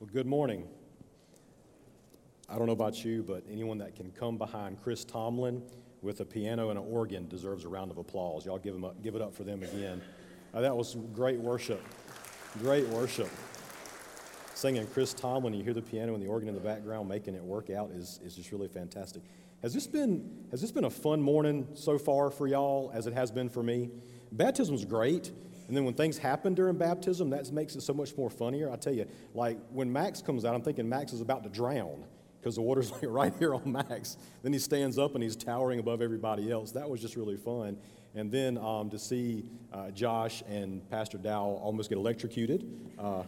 Well, good morning. I don't know about you, but anyone that can come behind Chris Tomlin with a piano and an organ deserves a round of applause. Y'all give, them up, give it up for them again. Uh, that was great worship. Great worship. Singing Chris Tomlin, you hear the piano and the organ in the background making it work out is, is just really fantastic. Has this, been, has this been a fun morning so far for y'all as it has been for me? Baptism's great. And then when things happen during baptism, that makes it so much more funnier. I tell you, like when Max comes out, I'm thinking Max is about to drown because the water's like right here on Max. Then he stands up and he's towering above everybody else. That was just really fun. And then um, to see uh, Josh and Pastor Dow almost get electrocuted. Uh,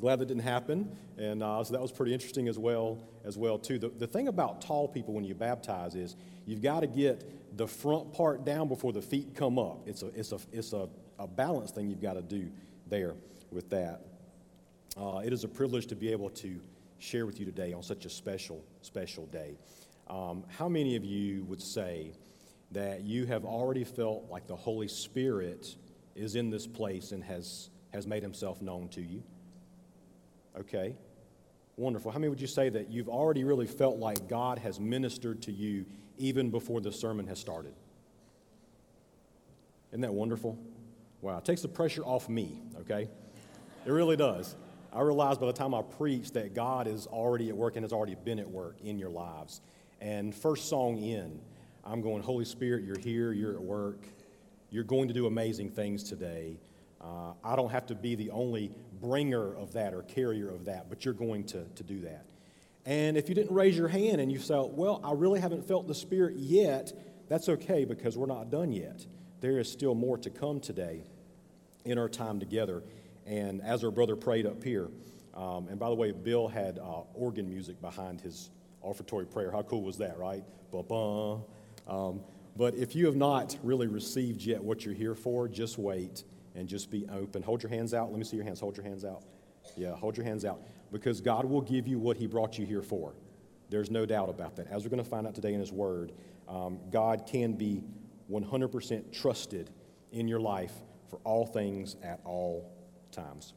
glad that didn't happen, and uh, so that was pretty interesting as well. As well too. The, the thing about tall people when you baptize is you've got to get the front part down before the feet come up. It's a, it's a, it's a, a balance thing you've got to do there with that. Uh, it is a privilege to be able to share with you today on such a special, special day. Um, how many of you would say that you have already felt like the Holy Spirit is in this place and has, has made himself known to you? Okay, wonderful. How many would you say that you've already really felt like God has ministered to you even before the sermon has started. Isn't that wonderful? Wow, it takes the pressure off me, okay? It really does. I realize by the time I preach that God is already at work and has already been at work in your lives. And first song in, I'm going, Holy Spirit, you're here, you're at work, you're going to do amazing things today. Uh, I don't have to be the only bringer of that or carrier of that, but you're going to, to do that. And if you didn't raise your hand and you felt, well, I really haven't felt the Spirit yet, that's okay because we're not done yet. There is still more to come today in our time together. And as our brother prayed up here, um, and by the way, Bill had uh, organ music behind his offertory prayer. How cool was that, right? Ba-ba. Um, but if you have not really received yet what you're here for, just wait and just be open. Hold your hands out. Let me see your hands. Hold your hands out. Yeah, hold your hands out because God will give you what He brought you here for. There's no doubt about that. As we're going to find out today in His Word, um, God can be 100% trusted in your life for all things at all times.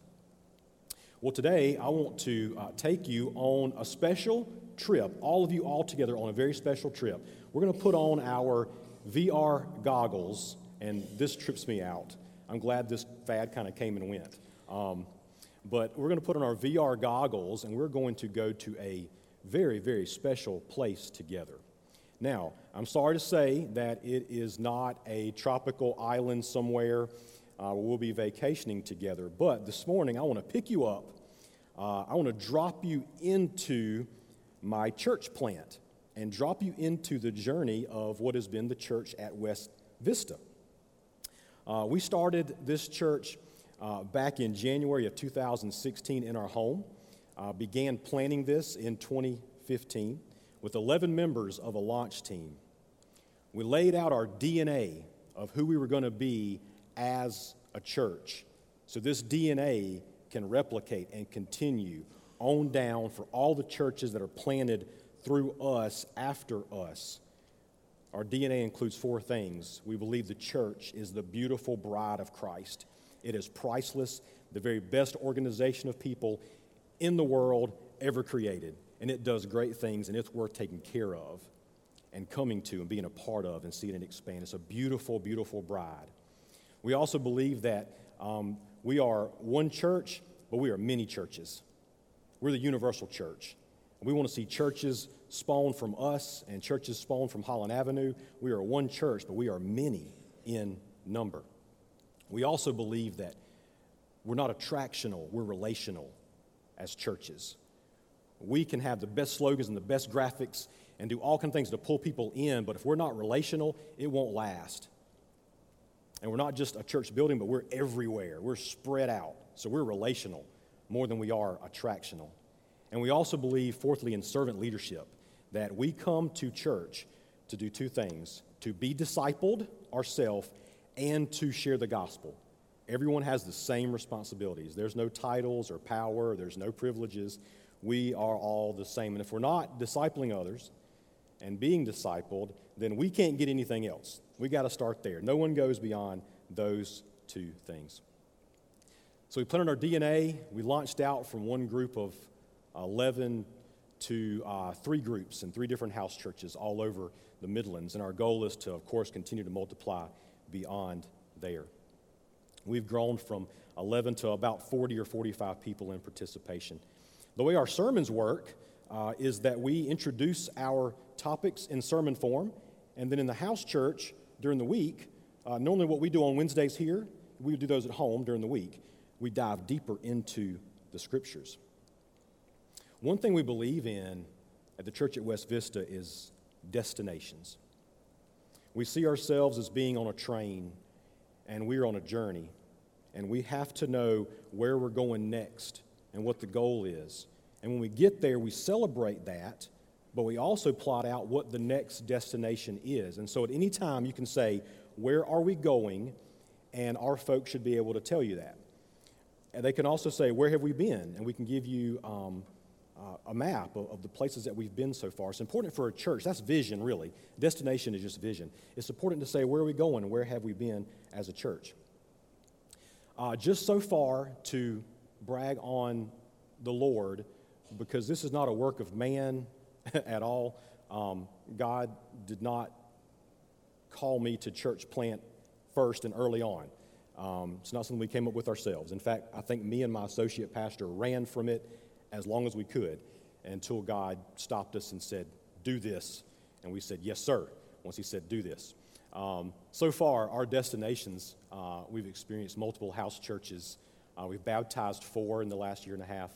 Well, today I want to uh, take you on a special trip, all of you all together on a very special trip. We're going to put on our VR goggles, and this trips me out. I'm glad this fad kind of came and went. Um, but we're going to put on our VR goggles and we're going to go to a very, very special place together. Now, I'm sorry to say that it is not a tropical island somewhere uh, we'll be vacationing together, but this morning I want to pick you up. Uh, I want to drop you into my church plant and drop you into the journey of what has been the church at West Vista. Uh, we started this church uh, back in January of 2016 in our home. Uh, began planning this in 2015 with 11 members of a launch team. We laid out our DNA of who we were going to be as a church. So this DNA can replicate and continue on down for all the churches that are planted through us after us. Our DNA includes four things. We believe the church is the beautiful bride of Christ. It is priceless, the very best organization of people in the world ever created. And it does great things, and it's worth taking care of and coming to and being a part of and seeing it expand. It's a beautiful, beautiful bride. We also believe that um, we are one church, but we are many churches. We're the universal church. We want to see churches spawn from us and churches spawned from Holland Avenue. We are one church, but we are many in number. We also believe that we're not attractional, we're relational as churches. We can have the best slogans and the best graphics and do all kinds of things to pull people in, but if we're not relational, it won't last. And we're not just a church building, but we're everywhere. We're spread out. So we're relational more than we are attractional. And we also believe, fourthly, in servant leadership, that we come to church to do two things to be discipled ourselves and to share the gospel. Everyone has the same responsibilities. There's no titles or power, there's no privileges. We are all the same. And if we're not discipling others and being discipled, then we can't get anything else. We got to start there. No one goes beyond those two things. So we on our DNA. We launched out from one group of 11 to uh, three groups and three different house churches all over the Midlands. And our goal is to, of course, continue to multiply beyond there. We've grown from 11 to about 40 or 45 people in participation. The way our sermons work uh, is that we introduce our topics in sermon form, and then in the house church during the week, uh, normally what we do on Wednesdays here, we do those at home during the week. We dive deeper into the scriptures. One thing we believe in at the church at West Vista is destinations. We see ourselves as being on a train and we're on a journey, and we have to know where we're going next and what the goal is. And when we get there, we celebrate that, but we also plot out what the next destination is. And so at any time, you can say, Where are we going? And our folks should be able to tell you that. And they can also say, Where have we been? And we can give you um, uh, a map of, of, the places that we've been so far. It's important for a church. That's vision, really. Destination is just vision. It's important to say, Where are we going and where have we been as a church? Uh, just so far to brag on the Lord, because this is not a work of man at all. Um, God did not call me to church plant first and early on. Um, it's not something we came up with ourselves. In fact, I think me and my associate pastor ran from it as long as we could until God stopped us and said, Do this. And we said, Yes, sir, once He said, Do this. Um, so far, our destinations, uh, we've experienced multiple house churches. Uh, we've baptized four in the last year and a half.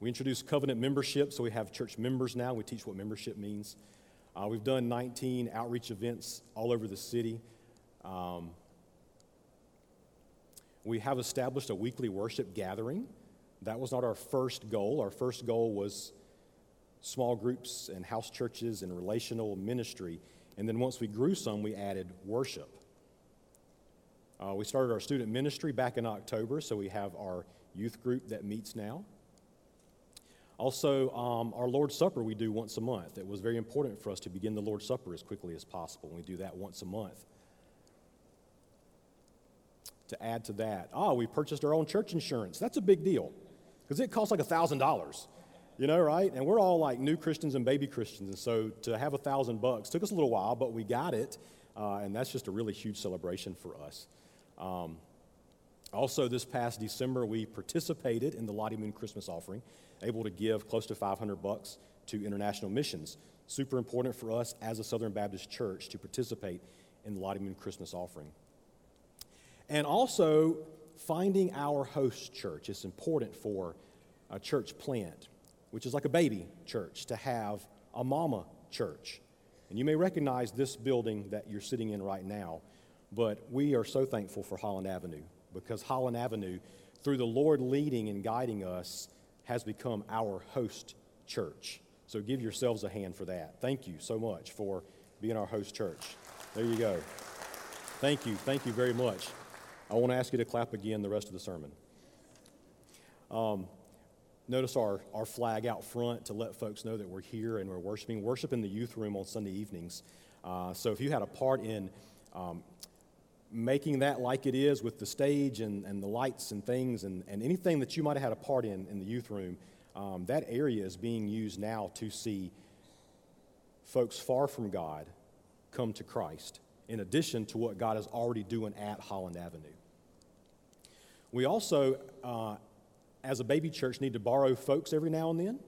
We introduced covenant membership, so we have church members now. We teach what membership means. Uh, we've done 19 outreach events all over the city. Um, we have established a weekly worship gathering. That was not our first goal. Our first goal was small groups and house churches and relational ministry. And then once we grew some, we added worship. Uh, we started our student ministry back in October, so we have our youth group that meets now. Also, um, our Lord's Supper we do once a month. It was very important for us to begin the Lord's Supper as quickly as possible. We do that once a month to add to that. Ah, we purchased our own church insurance. That's a big deal because it costs like a $1,000, you know, right? And we're all like new Christians and baby Christians. And so to have a thousand bucks took us a little while, but we got it. Uh, and that's just a really huge celebration for us. Um, also, this past December, we participated in the Lottie Moon Christmas offering, able to give close to 500 bucks to international missions. Super important for us as a Southern Baptist church to participate in the Lottie Moon Christmas offering. And also, finding our host church is important for a church plant, which is like a baby church, to have a mama church. And you may recognize this building that you're sitting in right now, but we are so thankful for Holland Avenue because Holland Avenue, through the Lord leading and guiding us, has become our host church. So give yourselves a hand for that. Thank you so much for being our host church. There you go. Thank you. Thank you very much. I want to ask you to clap again the rest of the sermon. Um, notice our, our flag out front to let folks know that we're here and we're worshiping. Worship in the youth room on Sunday evenings. Uh, so if you had a part in um, making that like it is with the stage and, and the lights and things and, and anything that you might have had a part in in the youth room, um, that area is being used now to see folks far from God come to Christ, in addition to what God is already doing at Holland Avenue. We also, uh, as a baby church, need to borrow folks every now and then.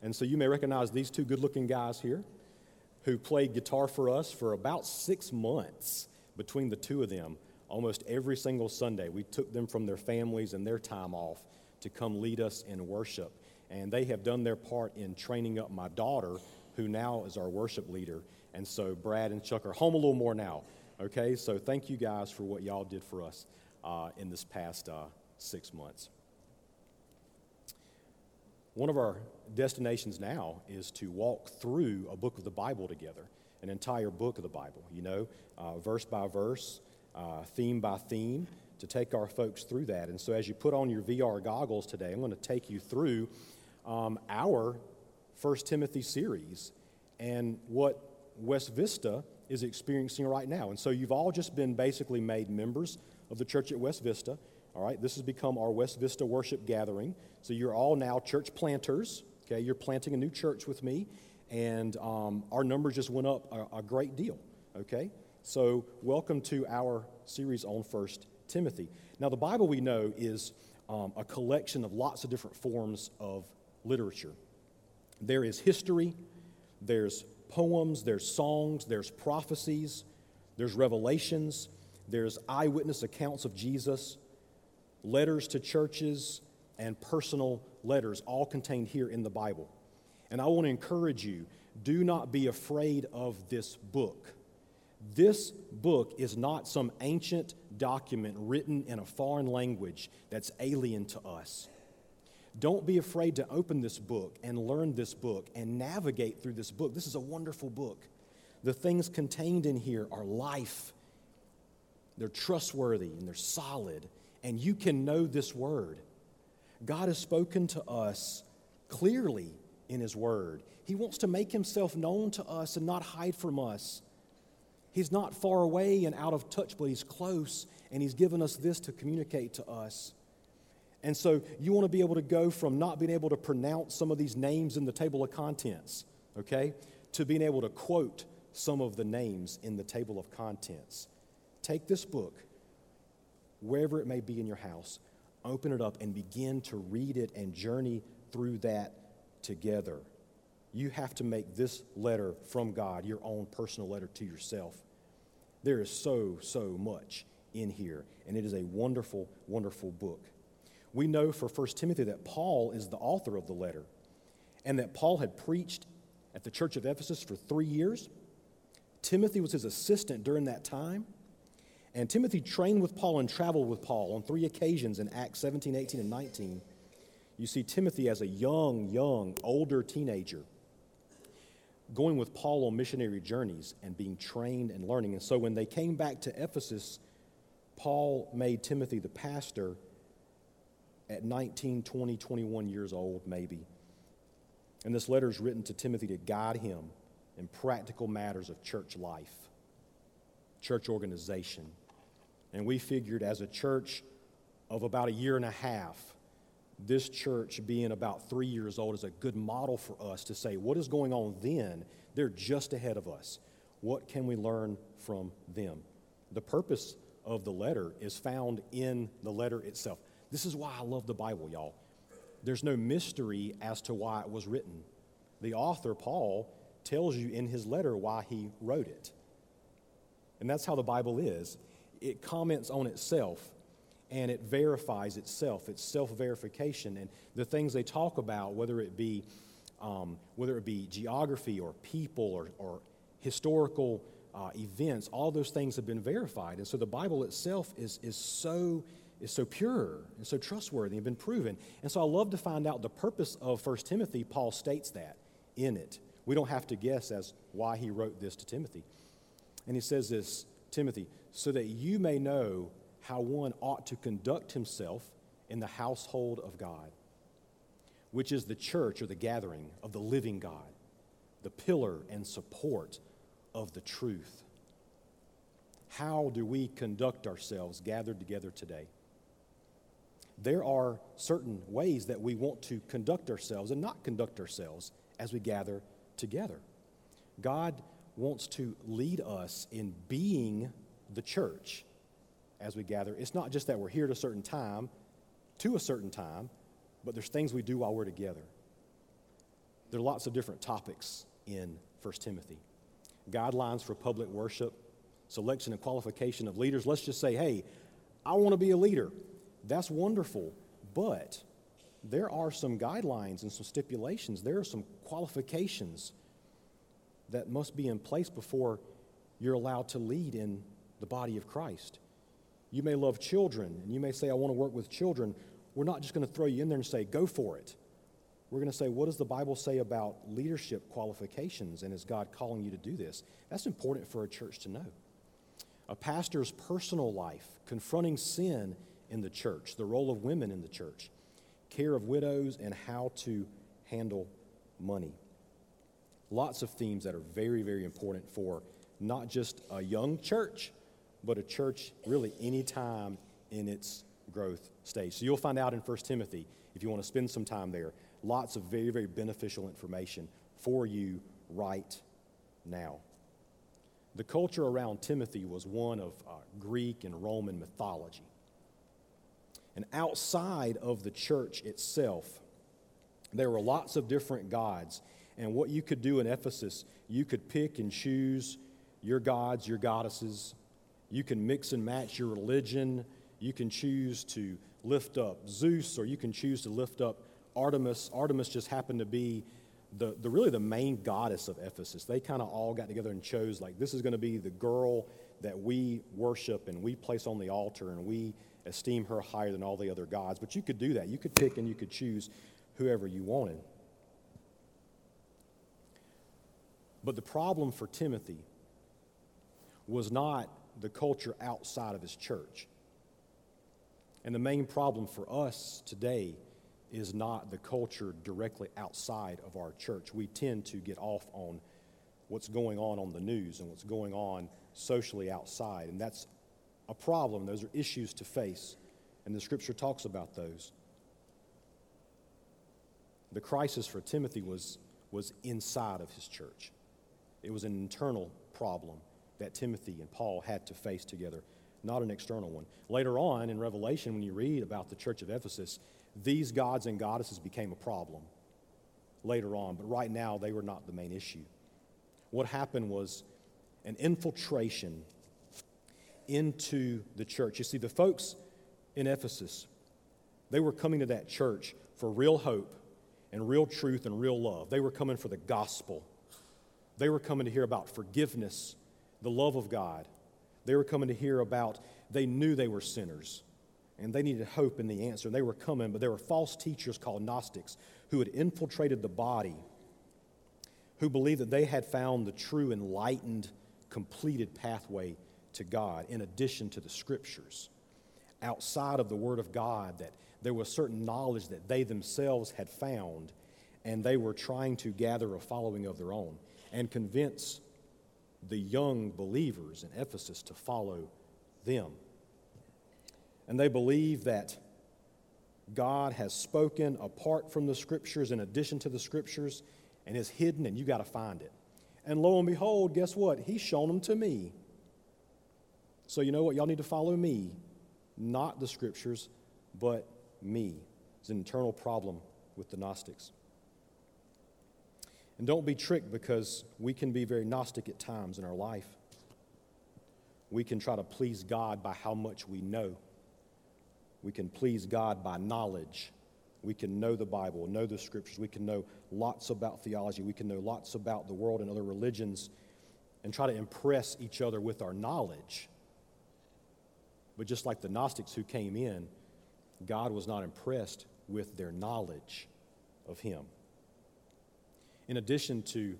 And so you may recognize these two good looking guys here who played guitar for us for about six months between the two of them almost every single Sunday. We took them from their families and their time off to come lead us in worship. And they have done their part in training up my daughter, who now is our worship leader. And so Brad and Chuck are home a little more now. Okay, so thank you guys for what y'all did for us uh, in this past uh, six months. One of our destinations now is to walk through a book of the Bible together, an entire book of the Bible, you know, uh, verse by verse, uh, theme by theme, to take our folks through that. And so, as you put on your VR goggles today, I'm going to take you through um, our First Timothy series and what West Vista is experiencing right now. And so, you've all just been basically made members of the church at West Vista. All right, this has become our West Vista worship gathering. So you're all now church planters. Okay, you're planting a new church with me, and um, our numbers just went up a, a great deal. Okay, so welcome to our series on First Timothy. Now, the Bible we know is um, a collection of lots of different forms of literature. There is history, there's poems, there's songs, there's prophecies, there's revelations, there's eyewitness accounts of Jesus, letters to churches, and personal letters, all contained here in the Bible. And I want to encourage you do not be afraid of this book. This book is not some ancient document written in a foreign language that's alien to us. Don't be afraid to open this book and learn this book and navigate through this book. This is a wonderful book. The things contained in here are life, they're trustworthy and they're solid, and you can know this word. God has spoken to us clearly in His Word. He wants to make Himself known to us and not hide from us. He's not far away and out of touch, but He's close, and He's given us this to communicate to us. And so you want to be able to go from not being able to pronounce some of these names in the table of contents, okay, to being able to quote some of the names in the table of contents. Take this book, wherever it may be in your house, open it up and begin to read it and journey through that together. You have to make this letter from God your own personal letter to yourself. There is so, so much in here, and it is a wonderful, wonderful book. We know for 1 Timothy that Paul is the author of the letter, and that Paul had preached at the church of Ephesus for three years. Timothy was his assistant during that time. And Timothy trained with Paul and traveled with Paul on three occasions in Acts 17, 18, and 19. You see Timothy as a young, young, older teenager going with Paul on missionary journeys and being trained and learning. And so when they came back to Ephesus, Paul made Timothy the pastor at 19, 20, 21 years old, maybe. And this letter is written to Timothy to guide him in practical matters of church life, church organization, and we figured as a church of about a year and a half, this church being about three years old is a good model for us to say, what is going on then? They're just ahead of us. What can we learn from them? The purpose of the letter is found in the letter itself. This is why I love the Bible, y'all. There's no mystery as to why it was written. The author, Paul, tells you in his letter why he wrote it. And that's how the Bible is it comments on itself and it verifies itself. It's self verification. And the things they talk about, whether it be, um, whether it be geography or people or, or historical uh, events, all those things have been verified. And so the Bible itself is, is, so, is so pure and so trustworthy and been proven. And so I love to find out the purpose of 1 Timothy. Paul states that in it. We don't have to guess as why he wrote this to Timothy. And he says this Timothy, so that you may know how one ought to conduct himself in the household of God, which is the church or the gathering of the living God, the pillar and support of the truth. How do we conduct ourselves gathered together today? There are certain ways that we want to conduct ourselves and not conduct ourselves as we gather together. God wants to lead us in being the church as we gather. It's not just that we're here at a certain time, to a certain time, but there's things we do while we're together. There are lots of different topics in 1 Timothy guidelines for public worship, selection and qualification of leaders. Let's just say, hey, I want to be a leader. That's wonderful, but there are some guidelines and some stipulations. There are some qualifications that must be in place before you're allowed to lead in the body of Christ. You may love children, and you may say, I want to work with children. We're not just going to throw you in there and say, go for it. We're going to say, what does the Bible say about leadership qualifications, and is God calling you to do this? That's important for a church to know. A pastor's personal life, confronting sin in the church, the role of women in the church, care of widows, and how to handle money. Lots of themes that are very, very important for not just a young church, but a church really any time in its growth stage. So you'll find out in 1 Timothy, if you want to spend some time there, lots of very, very beneficial information for you right now. The culture around Timothy was one of uh, Greek and Roman mythology. And outside of the church itself, there were lots of different gods. And what you could do in Ephesus, you could pick and choose your gods, your goddesses. You can mix and match your religion. You can choose to lift up Zeus, or you can choose to lift up Artemis. Artemis just happened to be the, the really the main goddess of Ephesus. They kind of all got together and chose like this is going to be the girl that we worship and we place on the altar and we esteem her higher than all the other gods. But you could do that. You could pick and you could choose whoever you wanted. But the problem for Timothy was not the culture outside of his church. And the main problem for us today is not the culture directly outside of our church. We tend to get off on what's going on on the news and what's going on socially outside. And that's a problem. Those are issues to face. And the scripture talks about those. The crisis for Timothy was, was inside of his church, it was an internal problem that Timothy and Paul had to face together, not an external one. Later on in Revelation, when you read about the church of Ephesus, these gods and goddesses became a problem later on, but right now they were not the main issue. What happened was an infiltration into the church. You see, the folks in Ephesus, they were coming to that church for real hope and real truth and real love. They were coming for the gospel. They were coming to hear about forgiveness, the love of God. They were coming to hear about, they knew they were sinners and they needed hope in the answer. And They were coming, but there were false teachers called Gnostics who had infiltrated the body, who believed that they had found the true, enlightened, completed pathway to God in addition to the scriptures. Outside of the Word of God, that there was certain knowledge that they themselves had found, and they were trying to gather a following of their own and convince the young believers in Ephesus to follow them. And they believe that God has spoken apart from the scriptures, in addition to the scriptures, and is hidden, and you got to find it. And lo and behold, guess what? He's shown them to me. So, you know what? Y'all need to follow me, not the scriptures, but me. It's an internal problem with the Gnostics. And don't be tricked because we can be very Gnostic at times in our life. We can try to please God by how much we know. We can please God by knowledge. We can know the Bible, know the scriptures. We can know lots about theology. We can know lots about the world and other religions and try to impress each other with our knowledge. But just like the Gnostics who came in, God was not impressed with their knowledge of Him. In addition to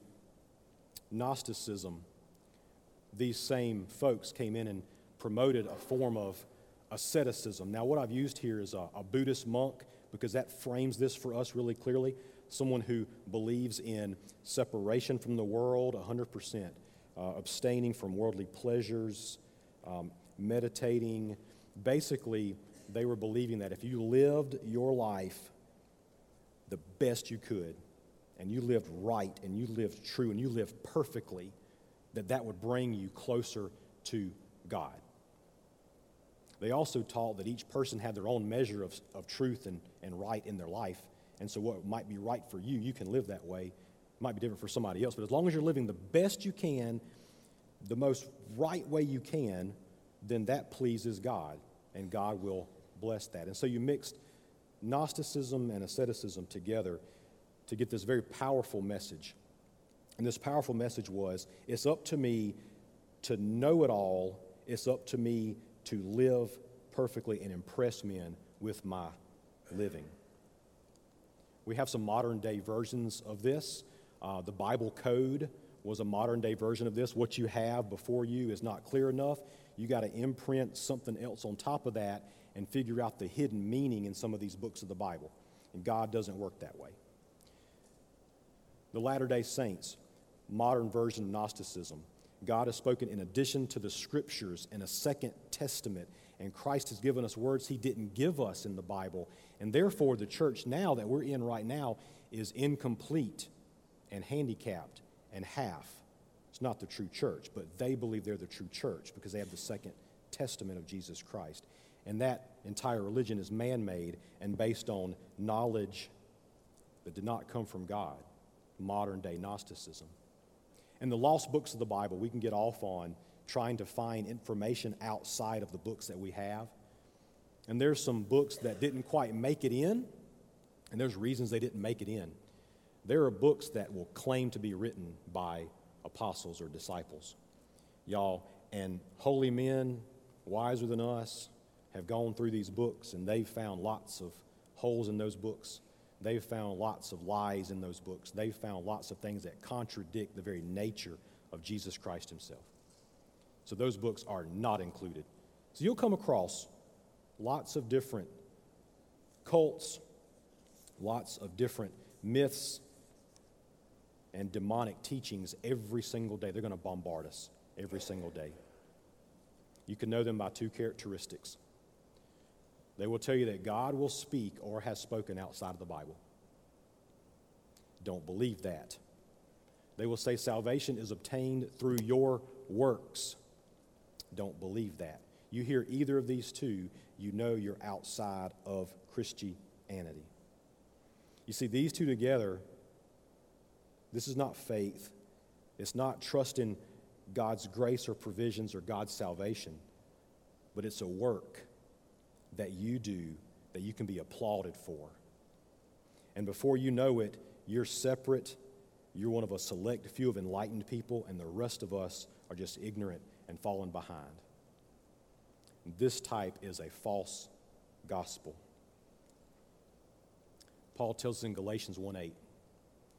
Gnosticism, these same folks came in and promoted a form of asceticism. Now, what I've used here is a, a, Buddhist monk because that frames this for us really clearly. Someone who believes in separation from the world 100%, uh, abstaining from worldly pleasures, um, meditating. Basically, they were believing that if you lived your life the best you could, and you lived right, and you lived true, and you lived perfectly, that that would bring you closer to God. They also taught that each person had their own measure of, of truth and, and right in their life. And so, what might be right for you, you can live that way. It might be different for somebody else. But as long as you're living the best you can, the most right way you can, then that pleases God. And God will bless that. And so, you mixed Gnosticism and asceticism together to get this very powerful message. And this powerful message was it's up to me to know it all, it's up to me to live perfectly and impress men with my living. We have some modern day versions of this. Uh, the Bible Code was a modern day version of this. What you have before you is not clear enough. You got to imprint something else on top of that and figure out the hidden meaning in some of these books of the Bible. And God doesn't work that way. The Latter day Saints, modern version of Gnosticism, God has spoken in addition to the scriptures in a second testament, And Christ has given us words he didn't give us in the Bible. And therefore, the church now that we're in right now is incomplete and handicapped and half. It's not the true church, but they believe they're the true church because they have the second testament of Jesus Christ. And that entire religion is man made and based on knowledge that did not come from God, modern day Gnosticism. And the lost books of the Bible, we can get off on trying to find information outside of the books that we have. And there's some books that didn't quite make it in, and there's reasons they didn't make it in. There are books that will claim to be written by apostles or disciples. Y'all, and holy men, wiser than us, have gone through these books and they've found lots of holes in those books. They've found lots of lies in those books. They've found lots of things that contradict the very nature of Jesus Christ himself. So those books are not included. So you'll come across lots of different cults, lots of different myths and demonic teachings every single day. They're going to bombard us every single day. You can know them by two characteristics. They will tell you that God will speak or has spoken outside of the Bible. Don't believe that. They will say salvation is obtained through your works. Don't believe that. You hear either of these two, you know you're outside of Christianity. You see, these two together, this is not faith. It's not trusting God's grace or provisions or God's salvation, but it's a work that you do that you can be applauded for. And before you know it, you're separate. You're one of a select few of enlightened people, and the rest of us are just ignorant and fallen behind. This type is a false gospel. Paul tells us in Galatians 1 8.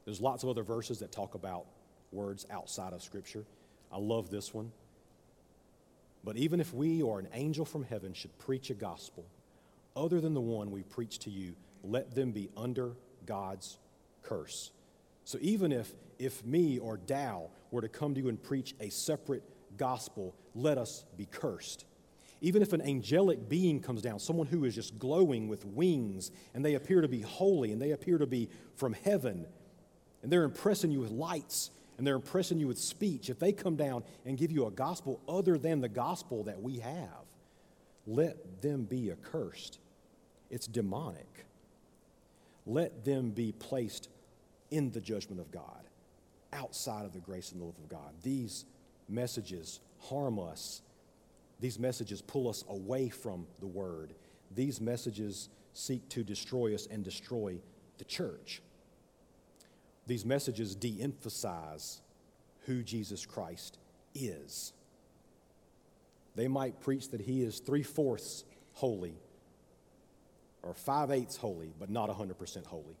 There's lots of other verses that talk about words outside of Scripture. I love this one. But even if we or an angel from heaven should preach a gospel other than the one we preach to you, let them be under God's curse. So even if, if me or Dow were to come to you and preach a separate gospel, let us be cursed. Even if an angelic being comes down, someone who is just glowing with wings, and they appear to be holy and they appear to be from heaven, and they're impressing you with lights and they're impressing you with speech, if they come down and give you a gospel other than the gospel that we have, let them be accursed. It's demonic. Let them be placed in the judgment of God, outside of the grace and the love of God. These messages harm us. These messages pull us away from the word. These messages seek to destroy us and destroy the church these messages de emphasize who Jesus Christ is. They might preach that he is three fourths holy or five eighths holy, but not 100% holy.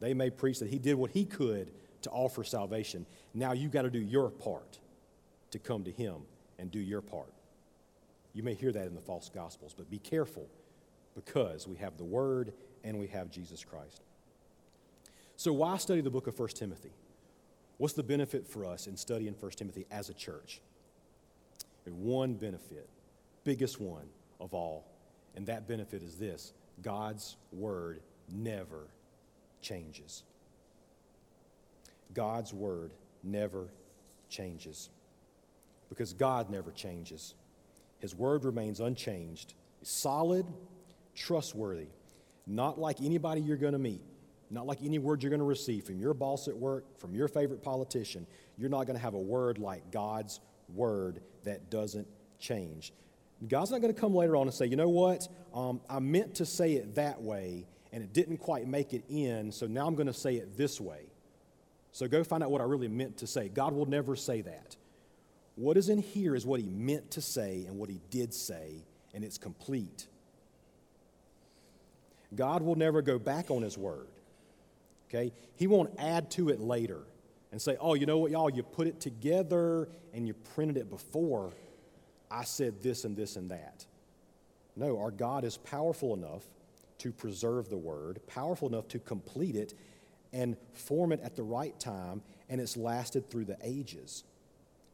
They may preach that he did what he could to offer salvation. Now you've got to do your part to come to him and do your part. You may hear that in the false gospels, but be careful because we have the word and we have Jesus Christ. So, why study the book of 1 Timothy? What's the benefit for us in studying 1 Timothy as a church? One benefit, biggest one of all, and that benefit is this God's word never changes. God's word never changes because God never changes. His word remains unchanged, solid, trustworthy, not like anybody you're going to meet not like any word you're going to receive from your boss at work, from your favorite politician. You're not going to have a word like God's word that doesn't change. God's not going to come later on and say, you know what? Um, I meant to say it that way, and it didn't quite make it in, so now I'm going to say it this way. So go find out what I really meant to say. God will never say that. What is in here is what he meant to say and what he did say, and it's complete. God will never go back on his word okay? He won't add to it later and say, oh, you know what, y'all, you put it together and you printed it before I said this and this and that. No, our God is powerful enough to preserve the word, powerful enough to complete it and form it at the right time, and it's lasted through the ages.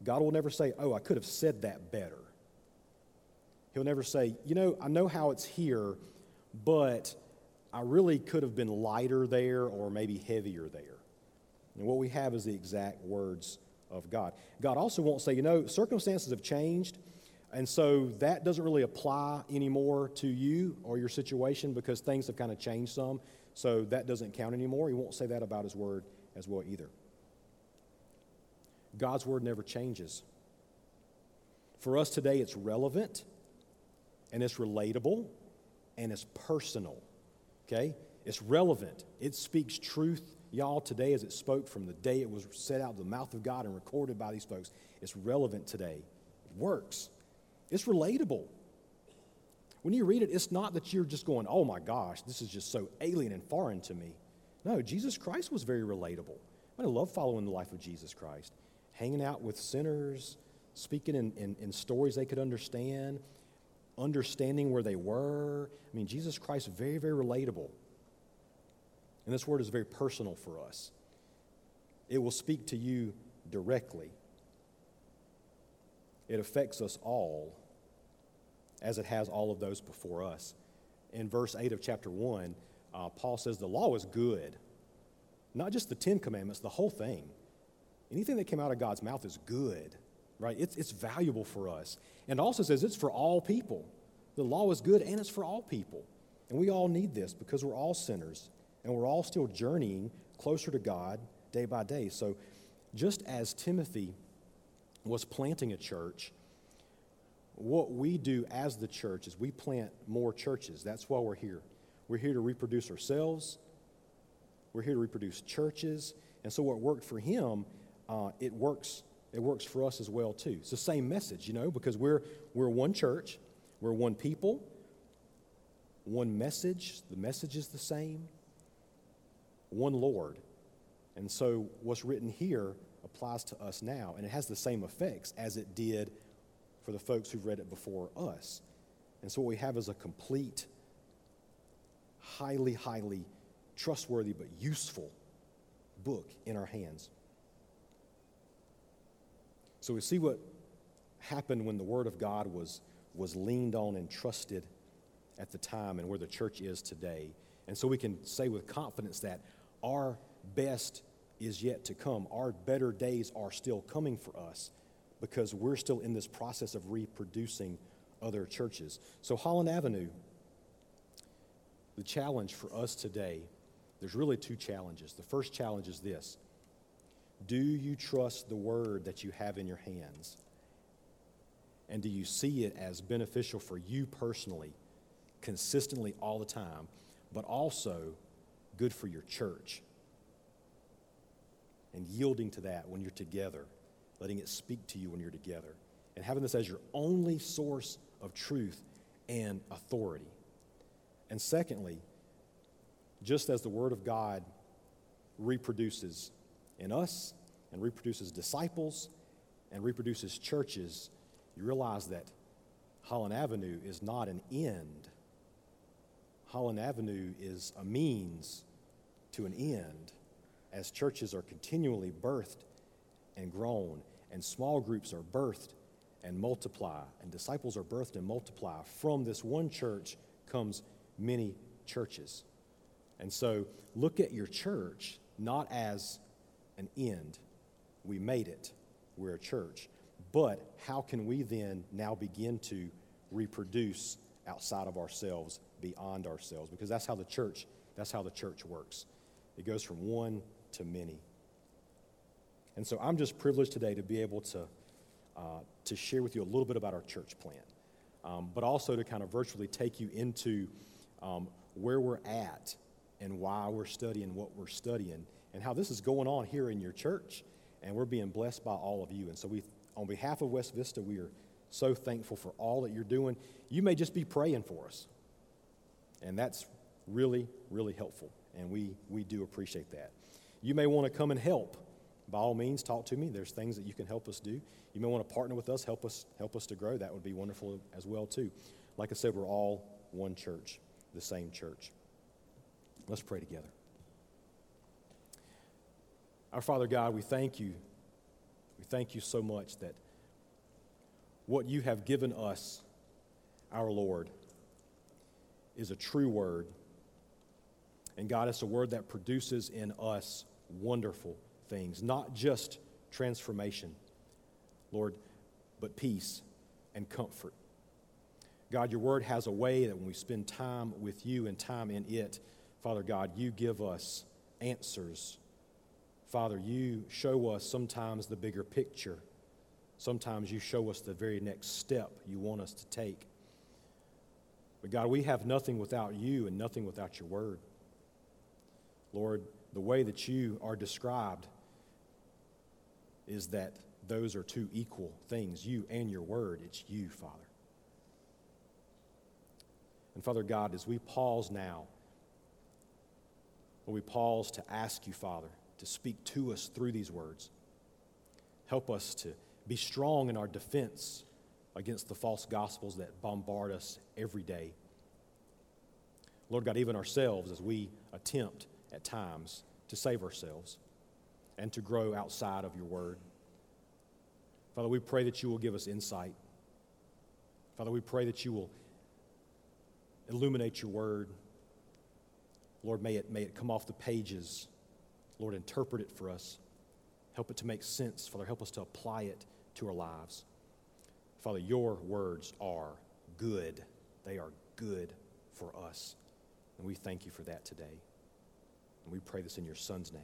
God will never say, oh, I could have said that better. He'll never say, You know, I know how it's here, but I really could have been lighter there or maybe heavier there. And what we have is the exact words of God. God also won't say, You know, circumstances have changed. And so that doesn't really apply anymore to you or your situation because things have kind of changed some. So that doesn't count anymore. He won't say that about his word as well either. God's word never changes. For us today, it's relevant and it's relatable and it's personal. Okay? It's relevant. It speaks truth, y'all, today as it spoke from the day it was set out of the mouth of God and recorded by these folks. It's relevant today. It works. It's relatable. When you read it, it's not that you're just going, oh my gosh, this is just so alien and foreign to me. No, Jesus Christ was very relatable. I love following the life of Jesus Christ, hanging out with sinners, speaking in, in, in stories they could understand, understanding where they were. I mean, Jesus Christ, is very, very relatable. And this word is very personal for us. It will speak to you directly. It affects us all as it has all of those before us. In verse 8 of chapter 1, uh, Paul says the law is good. Not just the Ten Commandments, the whole thing. Anything that came out of God's mouth is good, right? It's, it's valuable for us. And also says it's for all people. The law is good and it's for all people. And we all need this because we're all sinners and we're all still journeying closer to God day by day. So, just as Timothy was planting a church, what we do as the church is we plant more churches. That's why we're here. We're here to reproduce ourselves, we're here to reproduce churches. And so, what worked for him, uh, it works. It works for us as well too. It's the same message, you know, because we're we're one church, we're one people, one message. The message is the same. One Lord, and so what's written here applies to us now, and it has the same effects as it did for the folks who've read it before us. And so what we have is a complete, highly, highly trustworthy but useful book in our hands. So we see what happened when the Word of God was, was leaned on and trusted at the time and where the church is today. And so we can say with confidence that our best is yet to come. Our better days are still coming for us because we're still in this process of reproducing other churches. So, Holland Avenue, the challenge for us today, there's really two challenges. The first challenge is this Do you trust the word that you have in your hands? And do you see it as beneficial for you personally, consistently all the time, but also good for your church? And yielding to that when you're together letting it speak to you when you're together, and having this as your only source of truth and authority. And secondly, just as the Word of God reproduces in us and reproduces disciples and reproduces churches, you realize that Holland Avenue is not an end. Holland Avenue is a means to an end as churches are continually birthed and grown and small groups are birthed and multiply, and disciples are birthed and multiply. From this one church comes many churches. And so look at your church not as an end. We made it, we're a church. But how can we then now begin to reproduce outside of ourselves, beyond ourselves? Because that's how the church, that's how the church works. It goes from one to many. And so I'm just privileged today to be able to, uh, to share with you a little bit about our church plan, um, but also to kind of virtually take you into um, where we're at and why we're studying what we're studying and how this is going on here in your church. And we're being blessed by all of you. And so, we, on behalf of West Vista, we are so thankful for all that you're doing. You may just be praying for us. And that's really, really helpful. And we, we do appreciate that. You may want to come and help by all means, talk to me. There's things that you can help us do. You may want to partner with us, help us, help us to grow. That would be wonderful as well too. Like I said, we're all one church, the same church. Let's pray together. Our Father God, we thank you. We thank you so much that what you have given us our Lord, is a true word. And God, it's a word that produces in us wonderful things, not just transformation, Lord, but peace and comfort. God, your word has a way that when we spend time with you and time in it, Father God, you give us answers. Father, you show us sometimes the bigger picture. Sometimes you show us the very next step you want us to take. But God, we have nothing without you and nothing without your word. Lord, the way that you are described is that those are two equal things you and your word. It's you, Father. And Father God, as we pause now, we pause to ask you, Father, to speak to us through these words, help us to be strong in our defense against the false gospels that bombard us every day. Lord God, even ourselves as we attempt at times to save ourselves and to grow outside of your word. Father, we pray that you will give us insight. Father, we pray that you will illuminate your word. Lord, may it, may it come off the pages. Lord, interpret it for us. Help it to make sense. Father, help us to apply it to our lives. Father, your words are good. They are good for us. And we thank you for that today. And we pray this in your Son's name.